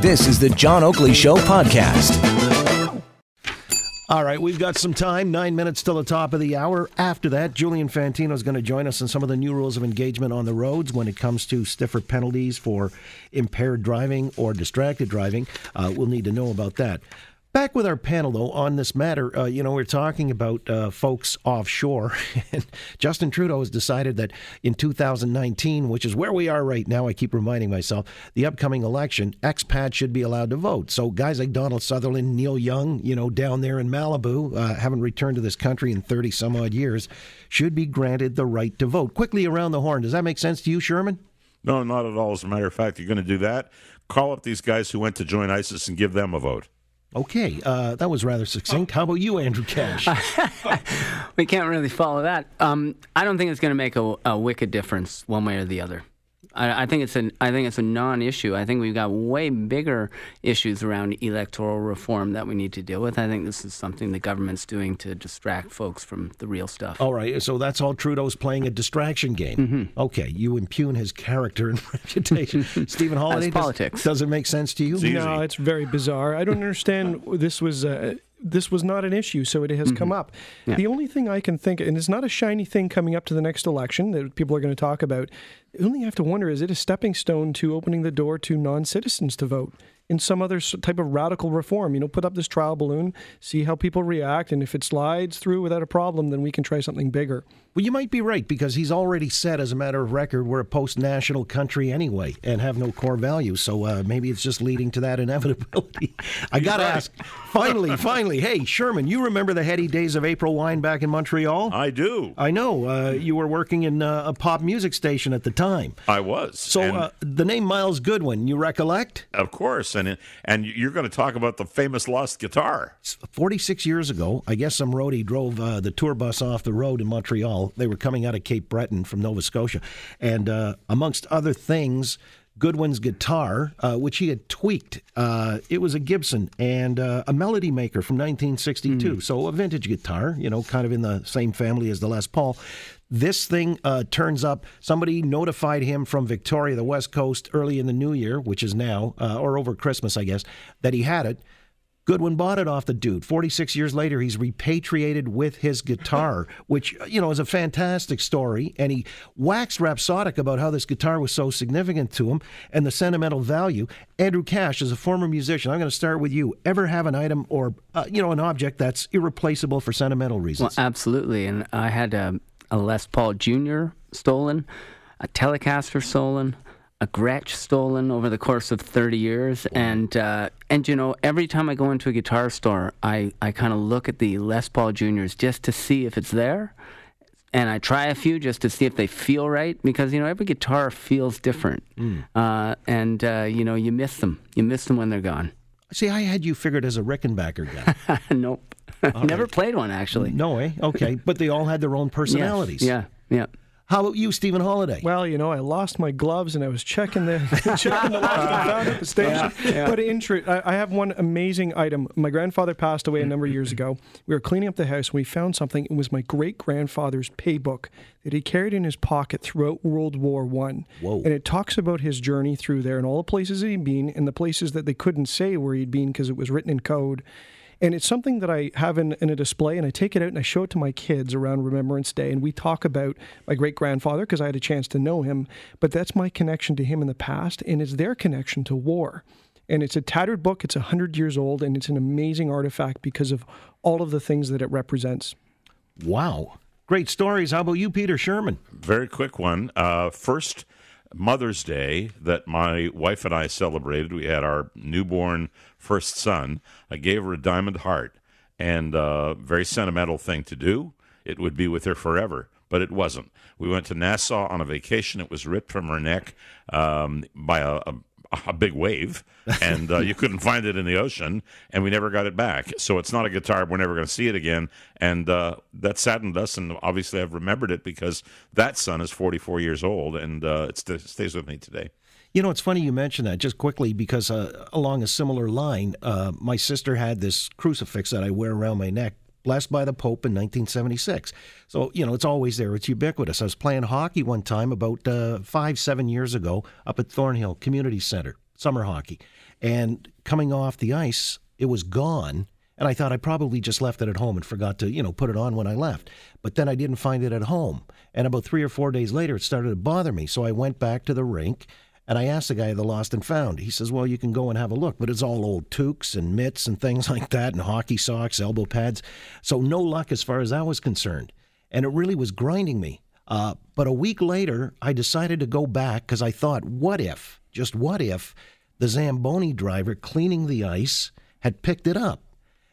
This is the John Oakley Show podcast. All right, we've got some time, nine minutes till the top of the hour. After that, Julian Fantino is going to join us on some of the new rules of engagement on the roads when it comes to stiffer penalties for impaired driving or distracted driving. Uh, we'll need to know about that. Back with our panel, though, on this matter, uh, you know, we're talking about uh, folks offshore. and Justin Trudeau has decided that in 2019, which is where we are right now, I keep reminding myself, the upcoming election, expats should be allowed to vote. So guys like Donald Sutherland, Neil Young, you know, down there in Malibu, uh, haven't returned to this country in 30 some odd years, should be granted the right to vote. Quickly around the horn, does that make sense to you, Shurman? No, not at all. As a matter of fact, you're going to do that. Call up these guys who went to join ISIS and give them a vote. Okay, uh, that was rather succinct. How about you, Andrew Cash? we can't really follow that. Um, I don't think it's going to make a, a, wicked difference one way or the other. I, I think it's an I think it's a non-issue. I think we've got way bigger issues around electoral reform that we need to deal with. I think this is something the government's doing to distract folks from the real stuff. All right, so that's all Trudeau's playing a distraction game. Mm-hmm. Okay, you impugn his character and reputation. Stephen Holyday, That's politics. Does, does, it make sense to you? It's. No, it's very bizarre. I don't understand. this was. Uh, this was not an issue, so it has mm-hmm. come up. Yeah. The only thing I can think, and it's not a shiny thing coming up to the next election that people are going to talk about, the only thing I have to wonder is it a stepping stone to opening the door to non citizens to vote? In some other type of radical reform. You know, put up this trial balloon, see how people react, and if it slides through without a problem, then we can try something bigger. Well, you might be right because he's already said, as a matter of record, we're a post-national country anyway and have no core values. So uh, maybe it's just leading to that inevitability. I got to right. ask, finally, finally, hey Shurman, you remember the heady days of April Wine back in Montreal? I do. I know. Uh, you were working in uh, a pop music station at the time. I was. So uh, the name Myles Goodwyn, you recollect? Of course, and and you're going to talk about the famous lost guitar. 46 years ago, I guess some roadie drove uh, the tour bus off the road in Montreal they were coming out of Cape Breton from Nova Scotia. And uh, amongst other things, Goodwyn's guitar, uh, which he had tweaked. Uh, it was a Gibson and uh, a Melody Maker from 1962. Mm. So a vintage guitar, you know, kind of in the same family as the Les Paul. This thing uh, turns up. Somebody notified him from Victoria, the West Coast, early in the new year, which is now, uh, or over Christmas, I guess, that he had it. Goodwyn bought it off the dude. 46 years later, he's repatriated with his guitar, which, you know, is a fantastic story. And he waxed rhapsodic about how this guitar was so significant to him and the sentimental value. Andrew Cash, as a former musician, I'm going to start with you. Ever have an item or, uh, you know, an object that's irreplaceable for sentimental reasons? Well, absolutely. And I had a, a Les Paul Jr. stolen, a Telecaster stolen, a Gretsch stolen over the course of 30 years. And, uh, and you know, every time I go into a guitar store, I, I kind of look at the Les Paul Juniors just to see if it's there. And I try a few just to see if they feel right because, you know, every guitar feels different. Mm. Uh, and, uh, you know, you miss them. You miss them when they're gone. See, I had you figured as a Rickenbacker guy. nope. Never right. played one, actually. No way. Okay. but they all had their own personalities. Yes. Yeah. Yeah. How about you, Stephen Holyday? Well, you know, I lost my gloves and I was checking the checking the lock I found at the station. Yeah, yeah. But in truth, I, I, have one amazing item. My grandfather passed away a number of years ago. We were cleaning up the house and we found something. It was my great grandfather's paybook that he carried in his pocket throughout World War One. Whoa! And it talks about his journey through there and all the places that he'd been and the places that they couldn't say where he'd been because it was written in code. And it's something that I have in, in a display, and I take it out and I show it to my kids around Remembrance Day. And we talk about my great grandfather because I had a chance to know him, but that's my connection to him in the past, and it's their connection to war. And it's a tattered book, it's 100 years old, and it's an amazing artifact because of all of the things that it represents. Wow. Great stories. How about you, Peter Shurman? Very quick one. Uh, first Mother's Day that my wife and I celebrated, we had our newborn first son. I gave her a diamond heart, and a very sentimental thing to do. It would be with her forever, but it wasn't. We went to Nassau on a vacation. It was ripped from her neck um, by a, a, a big wave, and uh, you couldn't find it in the ocean, and we never got it back. So it's not a guitar. We're never going to see it again, and uh, that saddened us. And obviously, I've remembered it because that son is 44 years old, and uh, it st- stays with me today. You know, it's funny you mentioned that just quickly because uh, along a similar line, uh, my sister had this crucifix that I wear around my neck blessed by the Pope in 1976. So, you know, it's always there. It's ubiquitous. I was playing hockey one time about uh, five, seven years ago up at Thornhill Community Center. summer hockey. And coming off the ice, it was gone. And I thought I probably just left it at home and forgot to, you know, put it on when I left. But then I didn't find it at home. And about three or four days later, it started to bother me. So I went back to the rink and I asked the guy the lost and found. He says, Well, you can go and have a look, but it's all old toques and mitts and things like that, and hockey socks, elbow pads. So no luck as far as that was concerned. And it really was grinding me. Uh, but a week later, I decided to go back because I thought, what if, just what if, the Zamboni driver cleaning the ice had picked it up?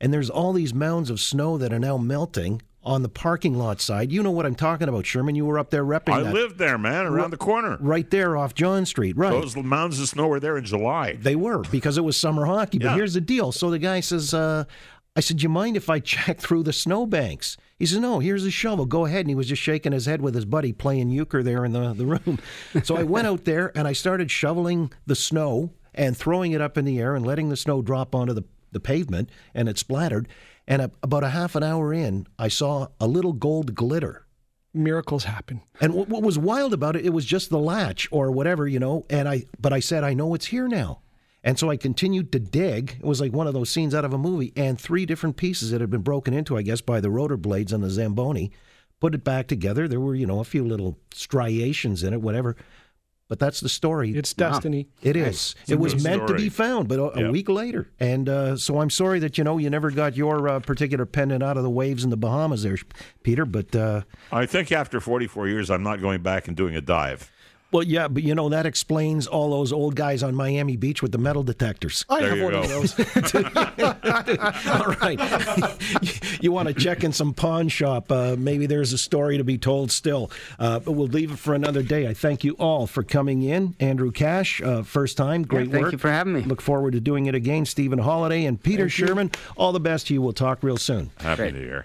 and there's all these mounds of snow that are now melting on the parking lot side. You know what I'm talking about, Shurman. You were up there repping I that. lived there, man, around the corner. Right there off John Street, right. Those mounds of snow were there in July. They were because it was summer hockey. But here's the deal. So the guy says, uh, I said, you mind if I check through the snowbanks? He says, no, here's a shovel. Go ahead. And he was just shaking his head with his buddy playing euchre there in the, the room. so I went out there and I started shoveling the snow and throwing it up in the air and letting the snow drop onto the, the pavement and it splattered. And a, about a half an hour in, I saw a little gold glitter. Miracles happen. And what, what was wild about it, it was just the latch or whatever, you know. And I, but I said, I know it's here now. And so I continued to dig. It was like one of those scenes out of a movie. And three different pieces that had been broken into, I guess, by the rotor blades on the Zamboni, put it back together. There were, you know, a few little striations in it, whatever. But that's the story. It's destiny. It is. a It was good meant to be found, but a, a week later. And uh, so I'm sorry that you know you never got your uh, particular pendant out of the waves in the Bahamas, there, Peter. But uh, I think after 44 years, I'm not going back and doing a dive. Well, yeah, but you know that explains all those old guys on Miami Beach with the metal detectors. I There have you one of those. all right, you want to check in some pawn shop? Uh, maybe there's a story to be told still. Uh, but we'll leave it for another day. I thank you all for coming in. Andrew Cash, uh, first time, great thank work. Thank you for having me. Look forward to doing it again. Stephen Holyday and Peter Shurman. All the best to you. We'll talk real soon. Happy Great. New Year.